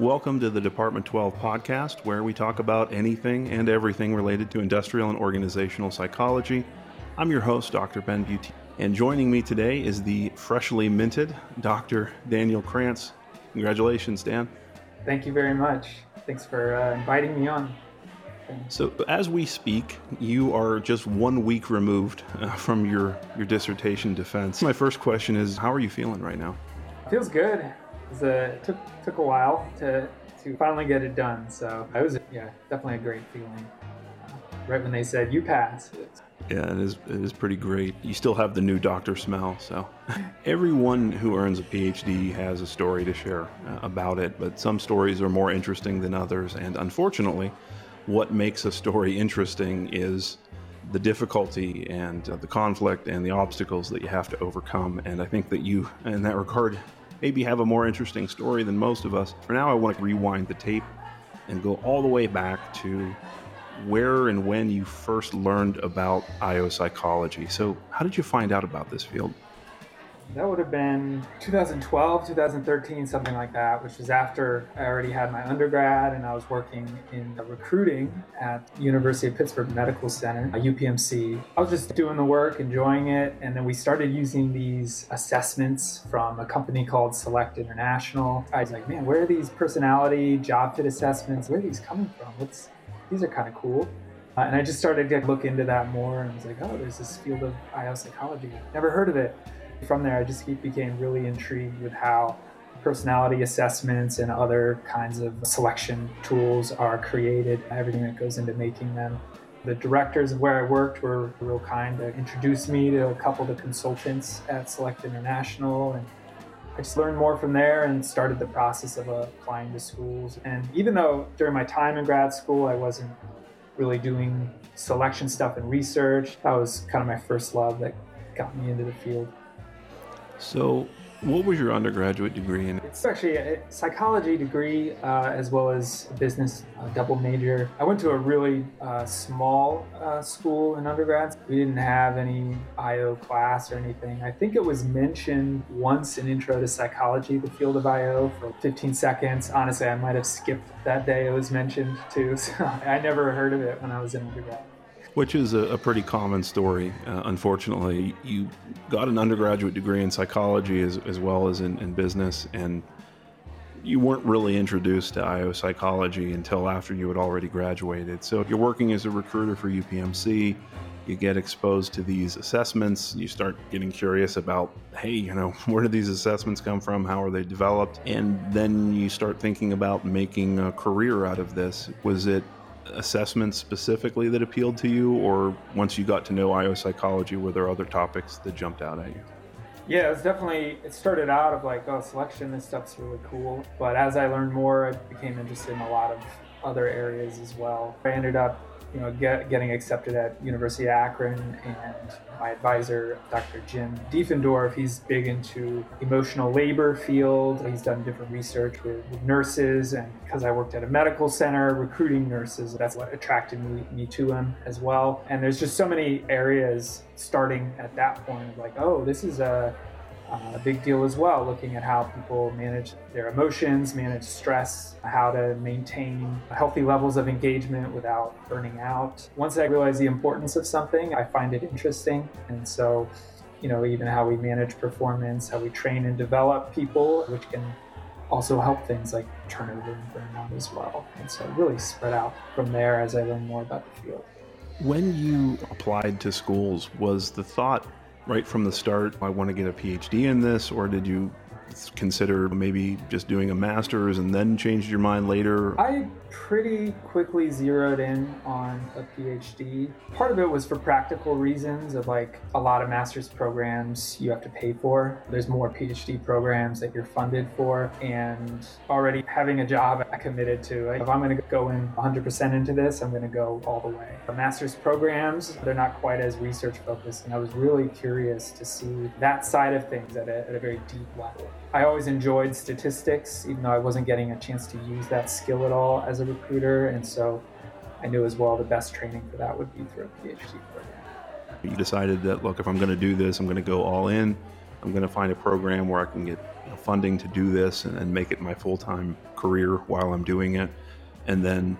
Welcome to the Department 12 podcast, where we talk about anything and everything related to industrial and organizational psychology. I'm your host, Dr. Ben Butina, and joining me today is the freshly minted Dr. Daniel Krantz. Congratulations, Dan. Thank you very much. Thanks for uh, inviting me on. So, as we speak, you are just one week removed uh, from your, your dissertation defense. My first question is How are you feeling right now? Feels good a, it took took a while to to finally get it done. So I was yeah definitely a great feeling. Uh, right when they said you pass. Yeah, it is. It is pretty great. You still have the new doctor smell. So, everyone who earns a PhD has a story to share uh, about it. But some stories are more interesting than others. And unfortunately, what makes a story interesting is the difficulty and uh, the conflict and the obstacles that you have to overcome. And I think that you, in that regard, maybe have a more interesting story than most of us. For now, I want to rewind the tape and go all the way back to where and when you first learned about IO psychology. So, how did you find out about this field? That would have been 2012, 2013, something like that, which was after I already had my undergrad and I was working in recruiting at University of Pittsburgh Medical Center, UPMC. I was just doing the work, enjoying it, and then we started using these assessments from a company called Select International. I was like, man, where are these personality job fit assessments? Where are these coming from? What's these are kind of cool. Uh, and I just started to look into that more and I was like, oh, there's this field of IO psychology. Never heard of it. From there, I just became really intrigued with how personality assessments and other kinds of selection tools are created, everything that goes into making them. The directors of where I worked were real kind to introduce me to a couple of the consultants at Select International and I just learned more from there and started the process of applying to schools. And even though during my time in grad school I wasn't really doing selection stuff and research, that was kind of my first love that got me into the field. So, what was your undergraduate degree in? It's actually a psychology degree uh, as well as a business double major. I went to a really uh, small uh, school in undergrad. We didn't have any IO class or anything. I think it was mentioned once in Intro to Psychology, the field of IO, for 15 seconds. Honestly, I might have skipped that day it was mentioned too. So I never heard of it when I was in undergrad which is a, a pretty common story. Uh, unfortunately, you got an undergraduate degree in psychology as, as well as in, in, business, and you weren't really introduced to IO psychology until after you had already graduated. So, if you're working as a recruiter for UPMC. You get exposed to these assessments. You start getting curious about, hey, you know, where do these assessments come from? How are they developed? And then you start thinking about making a career out of this. Was it assessments specifically that appealed to you, or once you got to know IO psychology, were there other topics that jumped out at you? Yeah, it was definitely, it started out of like, oh, selection, this stuff's really cool. But as I learned more, I became interested in a lot of other areas as well. I ended up you know, get, getting accepted at University of Akron, and my advisor, Dr. Jim Diefendorff, he's big into emotional labor field. He's done different research with, with nurses, and because I worked at a medical center recruiting nurses, that's what attracted me, me to him as well. And there's just so many areas starting at that point like, oh, this is a a big deal as well, looking at how people manage their emotions, manage stress, how to maintain healthy levels of engagement without burning out. Once I realize the importance of something, I find it interesting. And so, you know, even how we manage performance, how we train and develop people, which can also help things like turnover and burnout as well. And so, really spread out from there as I learn more about the field. When you applied to schools, was the thought right from the start, I want to get a PhD in this, or did you consider maybe just doing a master's and then changed your mind later? I pretty quickly zeroed in on a PhD. Part of it was for practical reasons of like a lot of master's programs you have to pay for. There's more PhD programs that you're funded for and already having a job I committed to. If I'm going to go in 100% into this, I'm going to go all the way. The master's programs, they're not quite as research focused and I was really curious to see that side of things at a, at a very deep level. I always enjoyed statistics, even though I wasn't getting a chance to use that skill at all as a recruiter. And so I knew as well the best training for that would be through a PhD program. You decided that, look, if I'm going to do this, I'm going to go all in. I'm going to find a program where I can get funding to do this and, and make it my full time career while I'm doing it. And then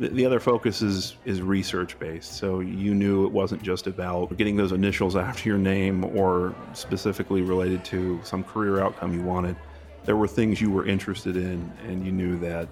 the, the other focus is is research based. So you knew it wasn't just about getting those initials after your name or specifically related to some career outcome you wanted. There were things you were interested in, and you knew that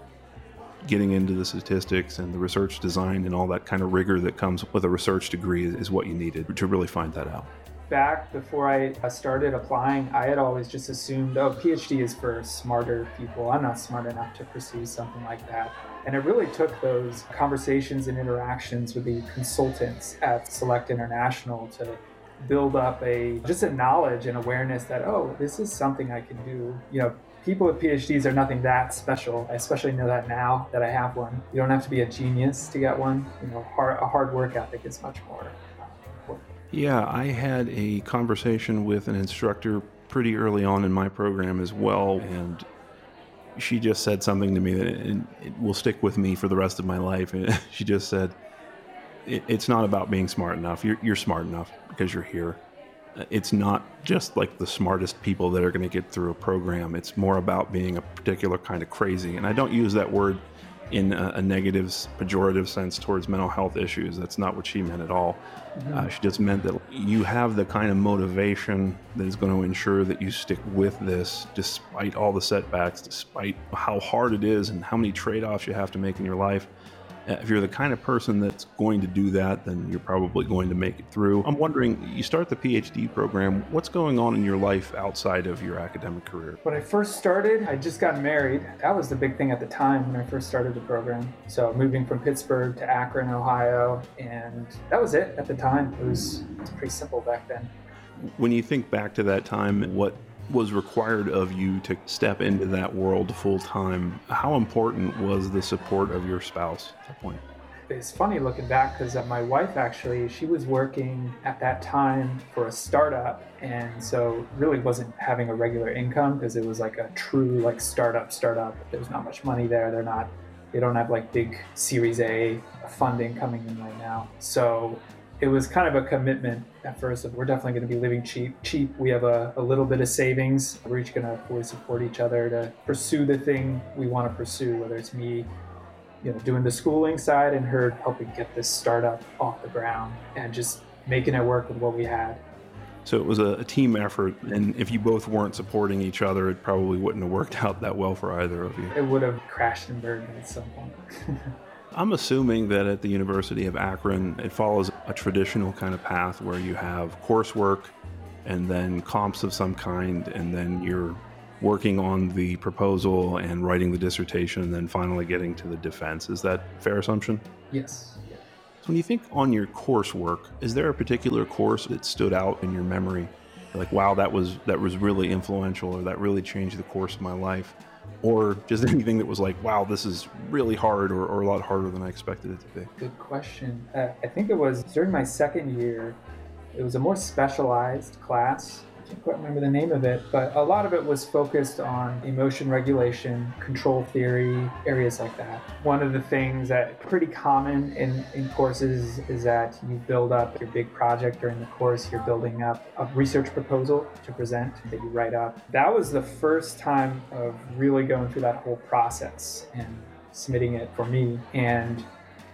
getting into the statistics and the research design and all that kind of rigor that comes with a research degree is what you needed to really find that out back before I started applying, I had always just assumed, oh, PhD is for smarter people. I'm not smart enough to pursue something like that. And it really took those conversations and interactions with the consultants at Select International to build up a just a knowledge and awareness that oh this is something i can do. You know people with phds are nothing that special. I especially know that now that i have one. You don't have to be a genius to get one. You know hard, a hard work ethic is much more uh, yeah, I had a conversation with an instructor pretty early on in my program as well, and she just said something to me that it, it will stick with me for the rest of my life. She just said, it, "It's not about being smart enough. You're, you're smart enough because you're here. Uh, it's not just like the smartest people that are going to get through a program. It's more about being a particular kind of crazy." And I don't use that word in a, a negative, pejorative sense towards mental health issues. That's not what she meant at all. Mm-hmm. Uh, she just meant that you have the kind of motivation that is going to ensure that you stick with this despite all the setbacks, despite how hard it is and how many trade offs you have to make in your life. Uh, if you're the kind of person that's going to do that, then you're probably going to make it through. I'm wondering, you start the PhD program, what's going on in your life outside of your academic career? When I first started, I just got married. That was the big thing at the time when I first started the program. So moving from Pittsburgh to Akron, Ohio, and that was it at the time. It was, it was pretty simple back then. When you think back to that time, what was required of you to step into that world full time, how important was the support of your spouse at that point? It's funny looking back because uh, my wife actually, she was working at that time for a startup and so really wasn't having a regular income because it was like a true like startup startup. There's not much money there. They're not they don't have like big series A funding coming in right now. So it was kind of a commitment at first of we're definitely going to be living cheap. Cheap. We have a, a little bit of savings. We're each going to fully support each other to pursue the thing we want to pursue, whether it's me, you know, doing the schooling side and her helping get this startup off the ground and just making it work with what we had. So it was a, a, team effort, and if you both weren't supporting each other, it probably wouldn't have worked out that well for either of you. It would have crashed and burned at some point. I'm assuming that at the University of Akron, it follows a traditional kind of path where you have coursework and then comps of some kind, and then you're working on the proposal and writing the dissertation, and then finally getting to the defense. Is that fair assumption? Yes. So when you think on your coursework, is there a particular course that stood out in your memory? Like, wow, that was that was really influential, or that really changed the course of my life? Or just anything that was like, wow, this is really hard or, or a lot harder than I expected it to be? Good question. Uh, I think it was during my second year, it was a more specialized class can't quite remember the name of it, but a lot of it was focused on emotion regulation, control theory, areas like that. One of the things that pretty common in, in courses is that you build up your big project during the course, you're building up a research proposal to present that you write up. That was the first time of really going through that whole process and submitting it for me. And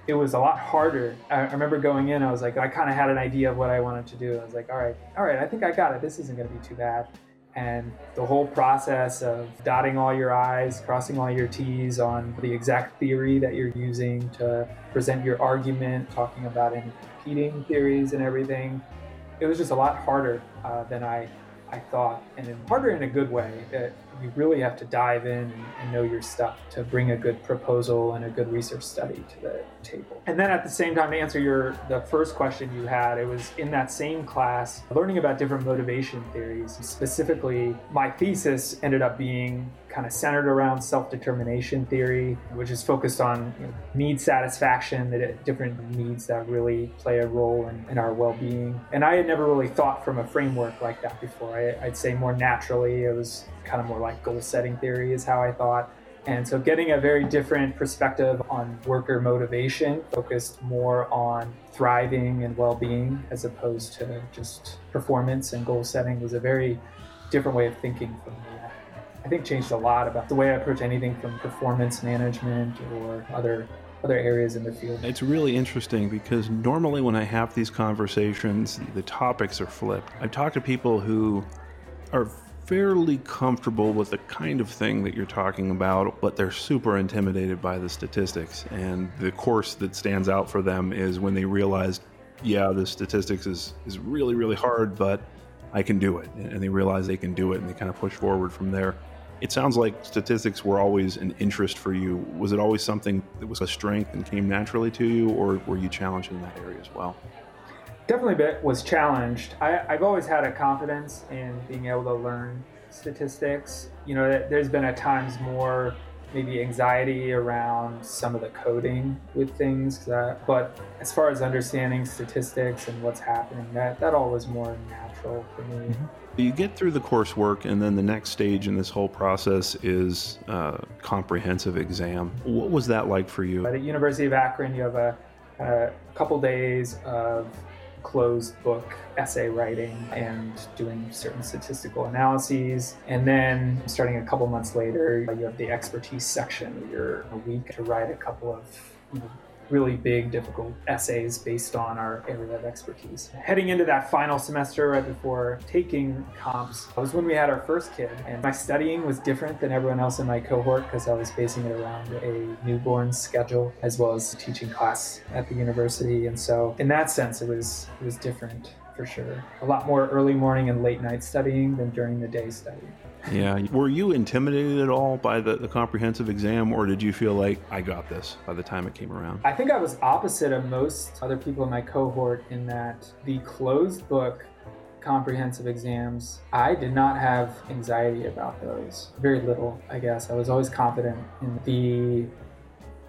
it was a lot harder. I, remember going in, I was like, I kind of had an idea of what I wanted to do. I was like, all right, all right, I think I got it. This isn't going to be too bad. And the whole process of dotting all your I's, crossing all your T's on the exact theory that you're using to present your argument, talking about any competing theories and everything, it was just a lot harder uh, than I, I thought, and harder in a good way. It, you really have to dive in and, know your stuff to bring a good proposal and a good research study to the table. And then at the same time, to answer your the first question you had, it was in that same class learning about different motivation theories. Specifically, my thesis ended up being kind of centered around self-determination theory, which is focused on you know, need satisfaction, the different needs that really play a role in, in, our well-being. And I had never really thought from a framework like that before. I, I'd say more naturally, it was kind of more like goal setting theory is how I thought. And so getting a very different perspective on worker motivation, focused more on thriving and well being as opposed to just performance and goal setting, was a very different way of thinking for me. I think changed a lot about the way I approach anything from performance management or other other areas in the field. It's really interesting because normally when I have these conversations, the topics are flipped. I talk to people who are fairly comfortable with the kind of thing that you're talking about, but they're super intimidated by the statistics. And the course that stands out for them is when they realize, yeah, the statistics is, is really, really hard, but I can do it. And they realize they can do it and they kind of push forward from there. It sounds like statistics were always an interest for you. Was it always something that was a strength and came naturally to you, or were you challenged in that area as well? definitely bit was challenged. I, have always had a confidence in being able to learn statistics. You know, there's been at times more maybe anxiety around some of the coding with things, that, but as far as understanding statistics and what's happening, that that all was more natural for me. Mm-hmm. You get through the coursework, and then the next stage in this whole process is uh, comprehensive exam. What was that like for you? At the University of Akron, you have a, a couple days of closed book essay writing and doing certain statistical analyses. And then starting a couple months later, you have the expertise section. You're a week to write a couple of you know, really big, difficult essays based on our area of expertise. Heading into that final semester, right before taking comps, was when we had our first kid. And my studying was different than everyone else in my cohort because I was basing it around a newborn schedule as well as teaching class at the university. And so, in that sense, it was it was different for sure. A lot more early morning and late night studying than during the day studying. Yeah. Were you intimidated at all by the, the comprehensive exam, or did you feel like I got this by the time it came around? I think I was opposite of most other people in my cohort in that the closed book comprehensive exams, I did not have anxiety about those. Very little, I guess. I was always confident in the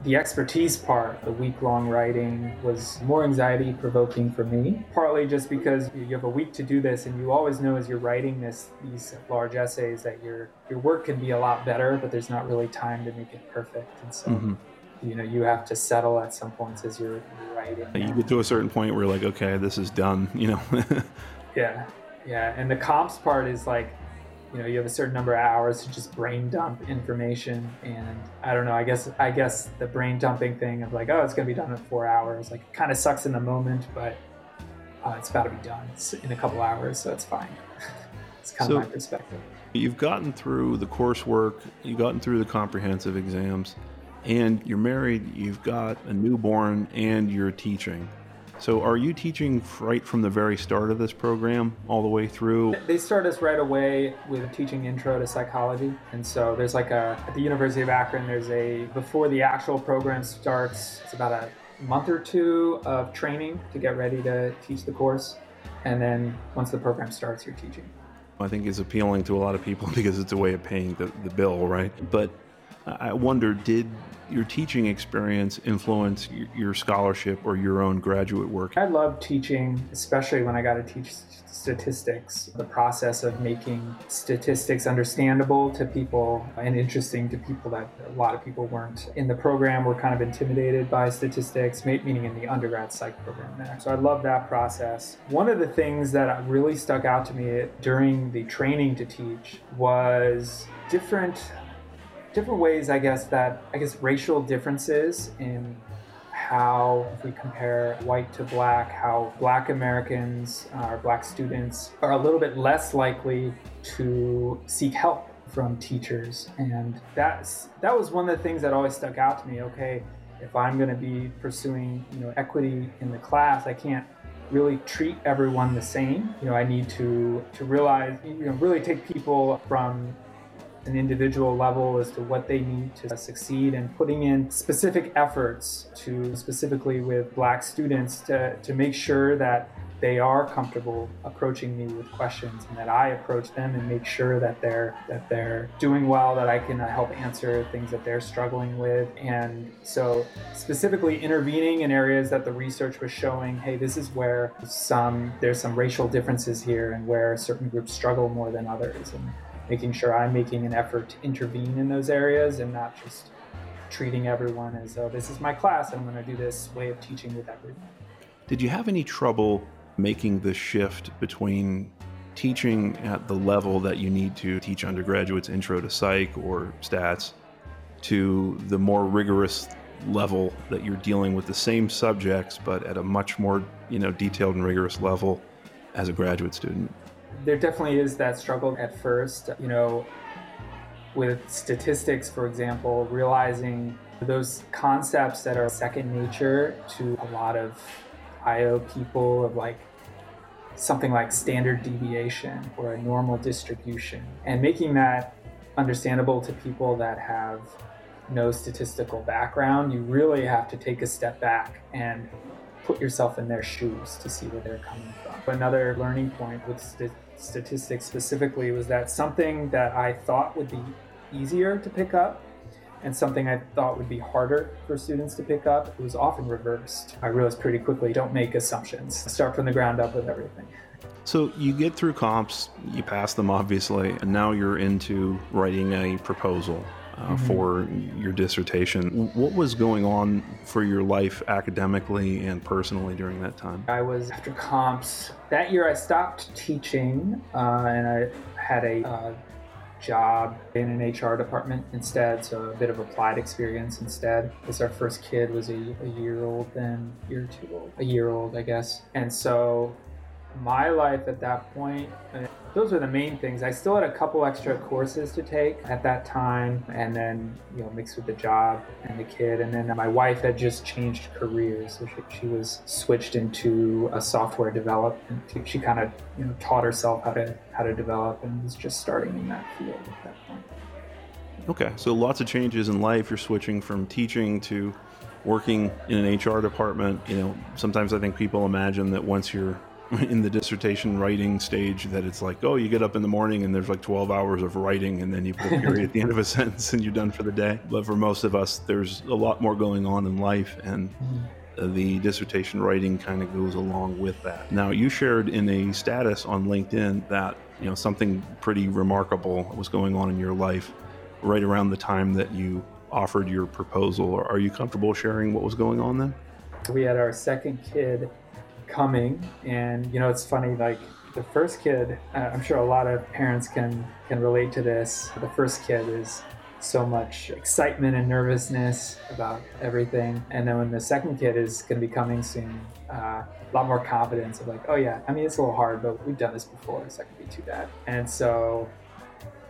the expertise part, the week long writing, was more anxiety provoking for me. Partly just because you have a week to do this, and you always know as you're writing this these large essays that your your work can be a lot better, but there's not really time to make it perfect. And so, mm-hmm. you know, you have to settle at some points as you're, you're writing. You get to a certain point where you're like, okay, this is done. You know. yeah, yeah, and the comps part is like you know you have a certain number of hours to just brain dump information and i don't know i guess i guess the brain dumping thing of like oh it's going to be done in four hours like it kind of sucks in the moment but uh, it's about to be done it's in a couple hours so it's fine. It's kind so of my perspective. you've gotten through the coursework you've gotten through the comprehensive exams and you're married you've got a newborn and you're teaching so, are you teaching right from the very start of this program all the way through? They start us right away with teaching intro to psychology. And so, there's like a, at the University of Akron, there's a, before the actual program starts, it's about a month or two of training to get ready to teach the course. And then once the program starts, you're teaching. I think is appealing to a lot of people because it's a way of paying the, the bill, right? But I wonder, did your teaching experience influence your scholarship or your own graduate work? I love teaching, especially when I got to teach statistics. The process of making statistics understandable to people and interesting to people that a lot of people weren't in the program were kind of intimidated by statistics, meaning in the undergrad psych program there. So I love that process. One of the things that really stuck out to me during the training to teach was different different ways, I guess, that I guess racial differences in how, if we compare white to black, how black Americans uh, or black students are a little bit less likely to seek help from teachers. And that's that was one of the things that always stuck out to me. Okay, if I'm going to be pursuing, you know, equity in the class, I can't really treat everyone the same. You know, I need to to realize, you know, really take people from an individual level as to what they need to succeed and putting in specific efforts to specifically with black students to, to make sure that they are comfortable approaching me with questions and that I approach them and make sure that they're that they're doing well that I can uh, help answer things that they're struggling with. And so specifically intervening in areas that the research was showing hey this is where some there's some racial differences here and where certain groups struggle more than others. And making sure I'm making an effort to intervene in those areas and not just treating everyone as oh this is my class I'm going to do this way of teaching with everyone. Did you have any trouble making the shift between teaching at the level that you need to teach undergraduates intro to psych or stats to the more rigorous level that you're dealing with the same subjects but at a much more you know detailed and rigorous level as a graduate student there definitely is that struggle at first you know with statistics for example realizing those concepts that are second nature to a lot of io people of like something like standard deviation or a normal distribution and making that understandable to people that have no statistical background, you really have to take a step back and put yourself in their shoes to see where they're coming from. Another learning point with statistics specifically was that something that I thought would be easier to pick up and something I thought would be harder for students to pick up was often reversed. I realized pretty quickly don't make assumptions, start from the ground up with everything. So you get through comps, you pass them obviously, and now you're into writing a proposal mm-hmm. for your dissertation. What was going on for your life academically and personally during that time? I was after comps. That year I stopped teaching uh, and I had a uh, job in an HR department instead, so a bit of applied experience instead. Because our first kid was a, a year old then, year two old, a year old, I guess. And so my life at that point, uh, those are the main things. I still had a couple extra courses to take at that time, and then you know mixed with the job and the kid, and then my wife had just changed careers, so she, she was switched into a software development. She kind of you know taught herself how to how to develop, and was just starting in that field at that point. Okay, so lots of changes in life. You're switching from teaching to working in an HR department. You know, sometimes I think people imagine that once you're in the dissertation writing stage that it's like, oh, you get up in the morning and there's like 12 hours of writing, and then you put a period at the end of a sentence and you're done for the day. But for most of us, there's a lot more going on in life, and mm-hmm. the dissertation writing kind of goes along with that. Now, you shared in a status on LinkedIn that you know something pretty remarkable was going on in your life right around the time that you offered your proposal. Are you comfortable sharing what was going on then? We had our second kid coming. And you know it's funny like the first kid i'm sure a lot of parents can can relate to this. The first kid is so much excitement and nervousness about everything. And then when the second kid is going to be coming soon uh, a lot more confidence of like oh yeah i mean it's a little hard but we've done this before so going to be too bad. And so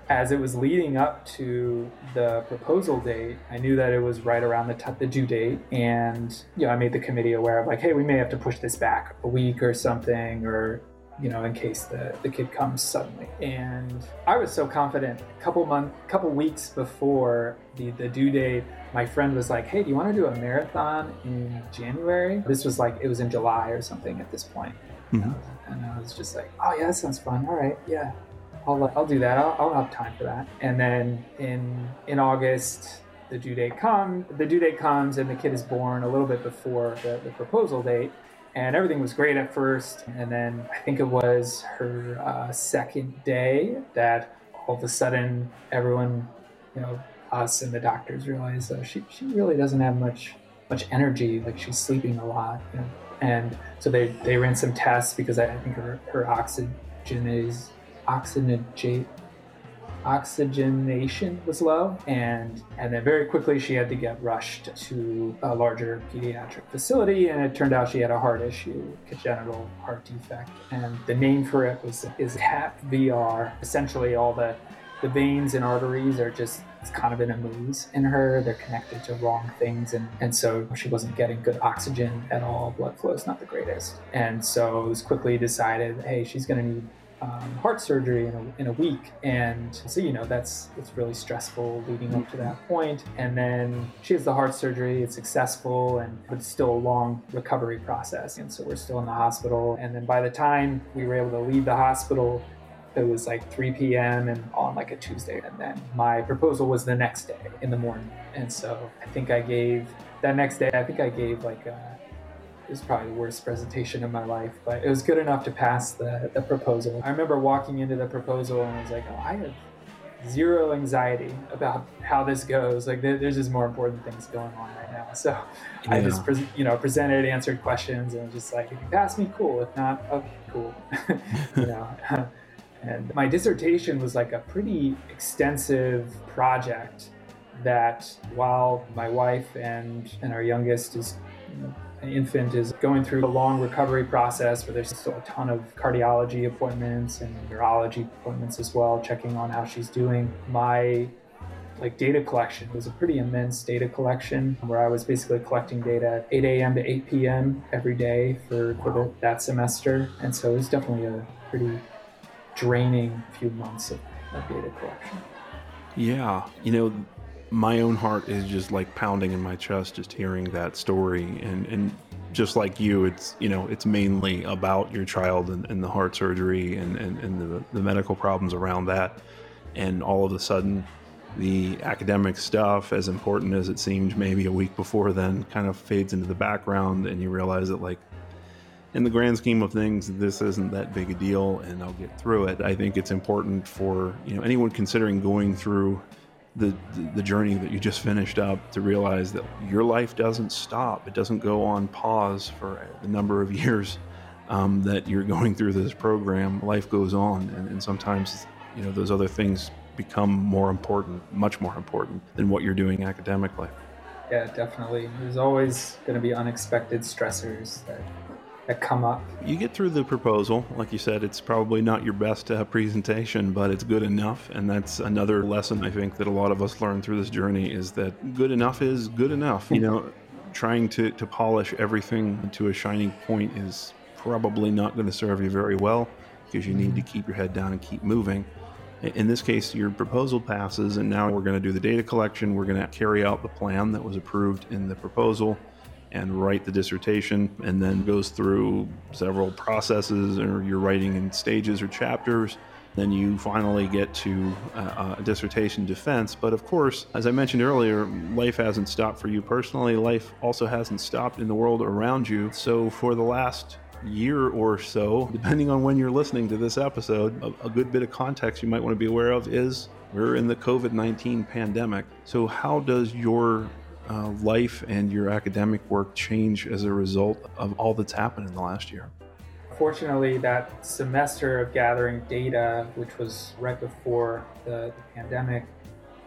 as it was leading up to the proposal date, I knew that it was right around the, t- the due date. And, you know, I made the committee aware of like, hey, we may have to push this back a week or something, or, you know, in case the, the kid comes suddenly. And I was so confident. A couple month, couple weeks before the, the due date, my friend was like, hey, do you want to do a marathon in January? This was like, it was in July or something at this point. Mm-hmm. And I was just like, oh, yeah, that sounds fun. All right. Yeah. I'll, I'll do that. I'll, I'll have time for that. And then in in August, the due date come. The due date comes, and the kid is born a little bit before the, the proposal date. And everything was great at first, and then I think it was her uh, second day that all of a sudden everyone, you know, us and the doctors realized uh, she she really doesn't have much much energy. Like she's sleeping a lot, you know? and so they they ran some tests because I, I think her her oxygen is oxygenation was low and and then very quickly she had to get rushed to a larger pediatric facility and it turned out she had a heart issue congenital heart defect and the name for it was is TAPVR essentially all the the veins and arteries are just kind of in a mooze in her. They're connected to wrong things and and so she wasn't getting good oxygen at all. Blood flow is not the greatest. And so it was quickly decided hey she's going to need um, heart surgery in a, in a week and so you know that's it's really stressful leading up to that point. and then she has the heart surgery it's successful and but it's still a long recovery process and so we're still in the hospital and then by the time we were able to leave the hospital it was like 3 p.m. and on like a Tuesday. And then my proposal was the next day in the morning. And so I think I gave that next day, I think I gave like a, it was probably the worst presentation of my life, but it was good enough to pass the, the proposal. I remember walking into the proposal and I was like, oh, I have zero anxiety about how this goes. Like there's just more important things going on right now. So yeah. I just, pre- you know, presented, answered questions and just like, if you pass me, cool. If not, okay, cool. you know, And my dissertation was like a pretty extensive project that while my wife and, and our youngest is you know, an infant is going through a long recovery process where there's still a ton of cardiology appointments and neurology appointments as well, checking on how she's doing. My like data collection was a pretty immense data collection where I was basically collecting data 8 a.m. to 8 p.m. every day for, for the, that semester. And so it was definitely a pretty draining few months of, of data collection. Yeah. You know, my own heart is just like pounding in my chest just hearing that story. And and just like you it's you know it's mainly about your child and, and the heart surgery and, and, and the, the medical problems around that. And all of a sudden the academic stuff as important as it seemed maybe a week before then kind of fades into the background and you realize that like in the grand scheme of things this isn't that big a deal and i'll get through it. I think it's important for you know anyone considering going through the, the journey that you just finished up to realize that your life doesn't stop. It doesn't go on pause for the number of years um, that you're going through this program. Life goes on, and, and sometimes you know those other things become more important, much more important than what you're doing academically. Yeah, definitely. There's always going to be unexpected stressors that that come up. You get through the proposal. Like you said, it's probably not your best uh, presentation, but it's good enough. And that's another lesson I think that a lot of us learn through this journey is that good enough is good enough. You know, trying to, to polish everything to a shining point is probably not going to serve you very well because you need to keep your head down and keep moving. In this case, your proposal passes, and now we're going to do the data collection. We're going to carry out the plan that was approved in the proposal and write the dissertation and then goes through several processes or you're writing in stages or chapters then you finally get to uh, a dissertation defense. But of course, as I mentioned earlier, life hasn't stopped for you personally. Life also hasn't stopped in the world around you. So for the last year or so, depending on when you're listening to this episode, a, a good bit of context you might want to be aware of is we're in the COVID 19 pandemic. So, how does your uh, life and your academic work change as a result of all that's happened in the last year? Fortunately, that semester of gathering data, which was right before the, the pandemic,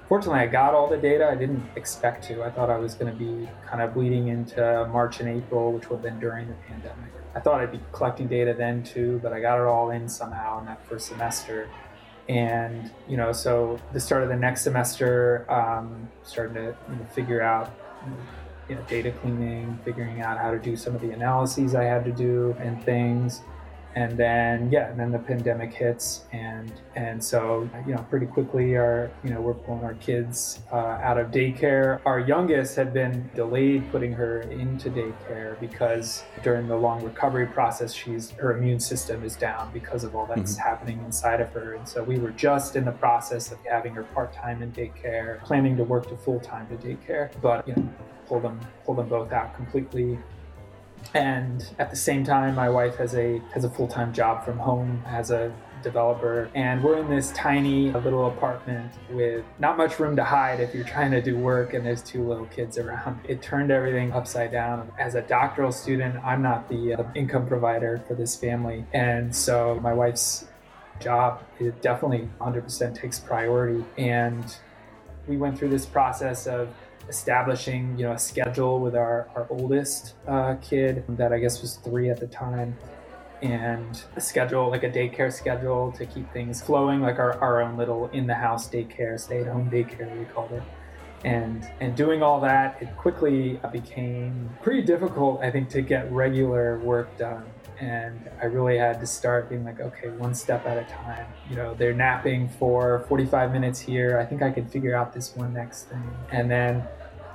fortunately, I got all the data. I didn't expect to. I thought I was going to be kind of bleeding into March and April, which would have been during the pandemic. I thought I'd be collecting data then too, but I got it all in somehow in that first semester and you know so the start of the next semester um, starting to you know, figure out you know, data cleaning figuring out how to do some of the analyses i had to do and things and then yeah and then the pandemic hits and and so you know pretty quickly our you know we're pulling our kids uh, out of daycare. Our youngest had been delayed putting her into daycare because during the long recovery process she's her immune system is down because of all that's mm-hmm. happening inside of her. And so we were just in the process of having her part-time in daycare planning to work to full-time to daycare but you know pull them pull them both out completely and at the same time my wife has a has a full-time job from home as a developer. And we're in this tiny little apartment with not much room to hide if you're trying to do work and there's two little kids around. It turned everything upside down. As a doctoral student i'm not the uh, income provider for this family. And so my wife's job it definitely 100% takes priority. And we went through this process of establishing you know a schedule with our, our oldest uh, kid that I guess was three at the time. And a schedule like a daycare schedule to keep things flowing like our, our own little in the house daycare stay at home daycare we called it. And and doing all that it quickly became pretty difficult I think to get regular work done and I really had to start being like, okay, one step at a time. You know, they're napping for 45 minutes here. I think I can figure out this one next thing, and then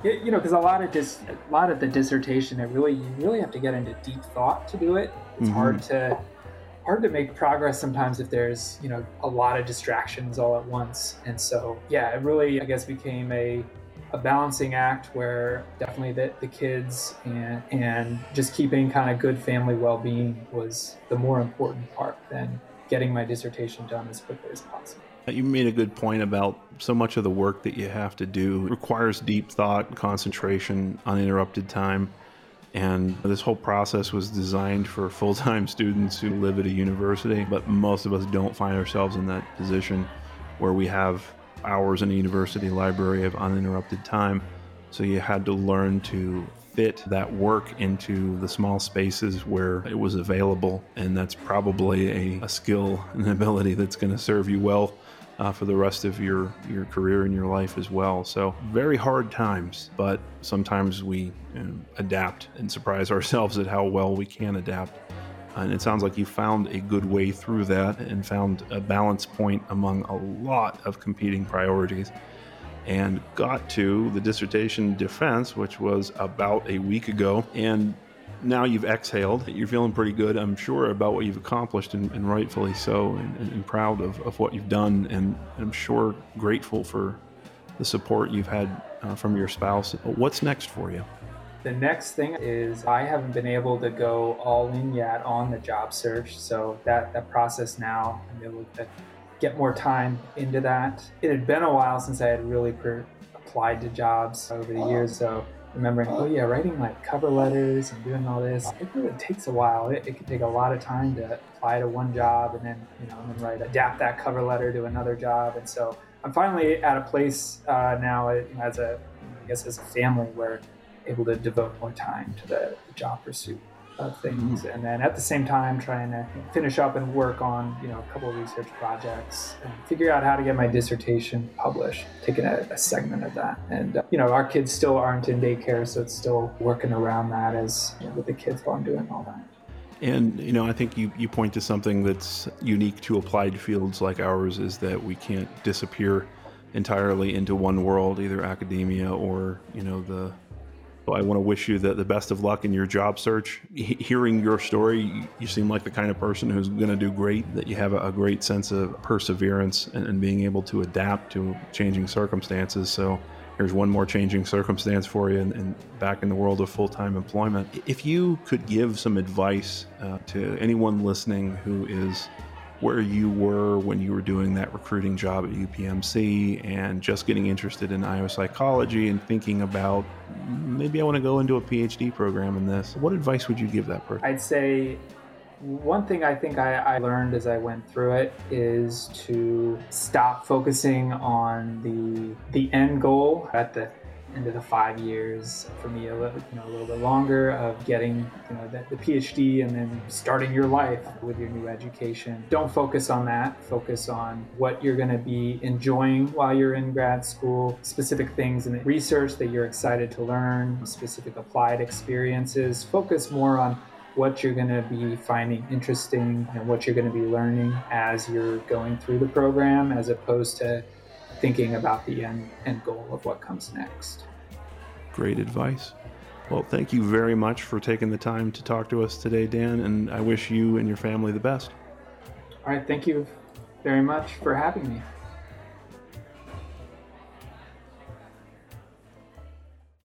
you know, because a lot of dis, a lot of the dissertation, it really you really have to get into deep thought to do it. It's mm-hmm. hard to hard to make progress sometimes if there's you know a lot of distractions all at once. And so yeah, it really I guess became a a balancing act where definitely the, the kids and and just keeping kind of good family well-being was the more important part than getting my dissertation done as quickly as possible. You made a good point about so much of the work that you have to do requires deep thought, concentration, uninterrupted time. And this whole process was designed for full time students who live at a university, but most of us don't find ourselves in that position where we have hours in a university library of uninterrupted time. So you had to learn to fit that work into the small spaces where it was available. And that's probably a, a skill and ability that's going to serve you well uh, for the rest of your, your career and your life as well. So, very hard times, but sometimes we you know, adapt and surprise ourselves at how well we can adapt. And it sounds like you found a good way through that and found a balance point among a lot of competing priorities and got to the dissertation defense, which was about a week ago. And now you've exhaled. You're feeling pretty good, I'm sure, about what you've accomplished, and, and rightfully so, and, and proud of, of, what you've done. And I'm sure grateful for the support you've had uh, from your spouse. What's next for you? The next thing is I haven't been able to go all in yet on the job search. So that, that process now, I'm able to get more time into that. It had been a while since I had really per- applied to jobs over the years. So remembering, oh yeah, writing like cover letters and doing all this, it really takes a while. It, it can take a lot of time to apply to one job and then, you know, and write, adapt that cover letter to another job. And so I'm finally at a place uh, now as a, I guess as a family where able to devote more time to the, the job pursuit of things. Mm-hmm. and then at the same time trying to finish up and work on you know a couple of research projects and figure out how to get my dissertation published taking a, a segment of that. And uh, you know our kids still aren't in daycare so it's still working around that as you know, with the kids while i'm doing all that. And you know i think you, you point to something that's unique to applied fields like ours is that we can't disappear entirely into one world either academia or you know the I want to wish you the, the best of luck in your job search. H- hearing your story, you seem like the kind of person who's going to do great, that you have a, a great sense of perseverance and, and, being able to adapt to changing circumstances. So here's one more changing circumstance for you and, and back in the world of full time employment. If you could give some advice uh, to anyone listening who is where you were when you were doing that recruiting job at UPMC and just getting interested in IO psychology and thinking about maybe I want to go into a PhD program in this. What advice would you give that person? I'd say one thing I think I, I, learned as I went through it is to stop focusing on the the end goal at the into the five years for me a little, you know, a little bit longer of getting you know the, the, PhD and then starting your life with your new education. Don't focus on that. Focus on what you're going to be enjoying while you're in grad school, specific things in the research that you're excited to learn, specific applied experiences. Focus more on what you're going to be finding interesting and what you're going to be learning as you're going through the program as opposed to thinking about the end, end goal of what comes next. Great advice. Well, thank you very much for taking the time to talk to us today, Dan, and I wish you and your family the best. All right, thank you very much for having me.